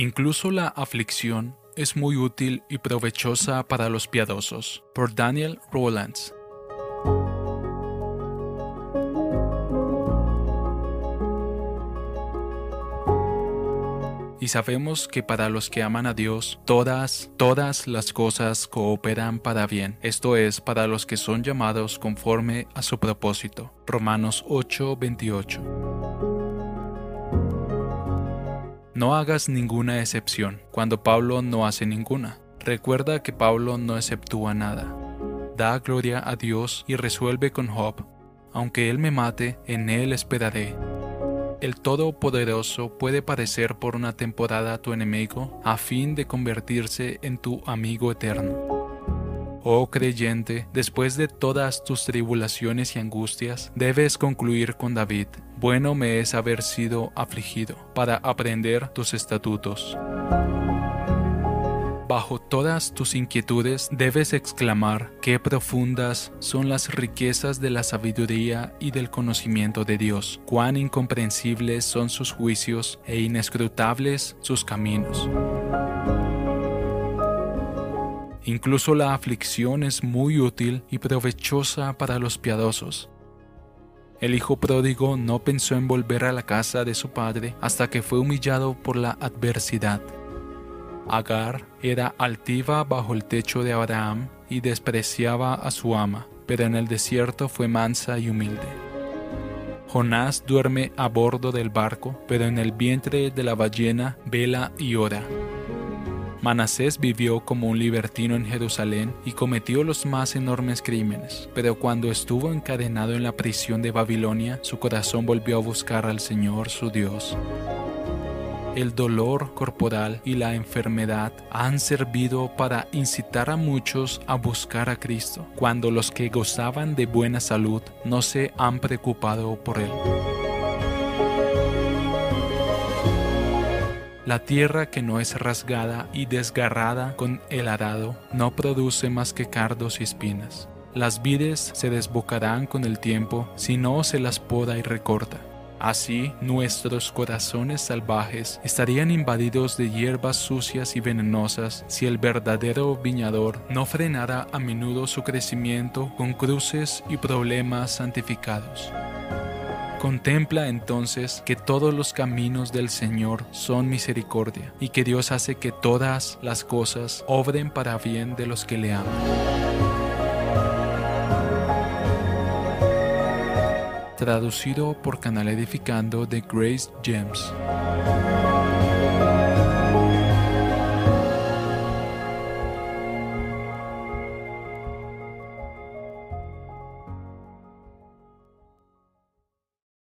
Incluso la aflicción es muy útil y provechosa para los piadosos. Por Daniel Rowlands. Y sabemos que para los que aman a Dios, todas, todas las cosas cooperan para bien, esto es, para los que son llamados conforme a su propósito. Romanos 8:28. No hagas ninguna excepción, cuando Pablo no hace ninguna. Recuerda que Pablo no exceptúa nada. Da gloria a Dios y resuelve con Job, aunque él me mate, en él esperaré el Todopoderoso puede parecer por una temporada tu enemigo a fin de convertirse en tu amigo eterno. Oh creyente, después de todas tus tribulaciones y angustias, debes concluir con David, bueno me es haber sido afligido, para aprender tus estatutos. Bajo todas tus inquietudes debes exclamar qué profundas son las riquezas de la sabiduría y del conocimiento de Dios, cuán incomprensibles son sus juicios e inescrutables sus caminos. Incluso la aflicción es muy útil y provechosa para los piadosos. El hijo pródigo no pensó en volver a la casa de su padre hasta que fue humillado por la adversidad. Agar era altiva bajo el techo de Abraham y despreciaba a su ama, pero en el desierto fue mansa y humilde. Jonás duerme a bordo del barco, pero en el vientre de la ballena vela y ora. Manasés vivió como un libertino en Jerusalén y cometió los más enormes crímenes, pero cuando estuvo encadenado en la prisión de Babilonia, su corazón volvió a buscar al Señor su Dios el dolor corporal y la enfermedad han servido para incitar a muchos a buscar a Cristo, cuando los que gozaban de buena salud no se han preocupado por Él. La tierra que no es rasgada y desgarrada con el arado no produce más que cardos y espinas. Las vides se desbocarán con el tiempo si no se las poda y recorta. Así, nuestros corazones salvajes estarían invadidos de hierbas sucias y venenosas si el verdadero viñador no frenara a menudo su crecimiento con cruces y problemas santificados. Contempla entonces que todos los caminos del Señor son misericordia y que Dios hace que todas las cosas obren para bien de los que le aman. traducido por Canal Edificando de Grace James.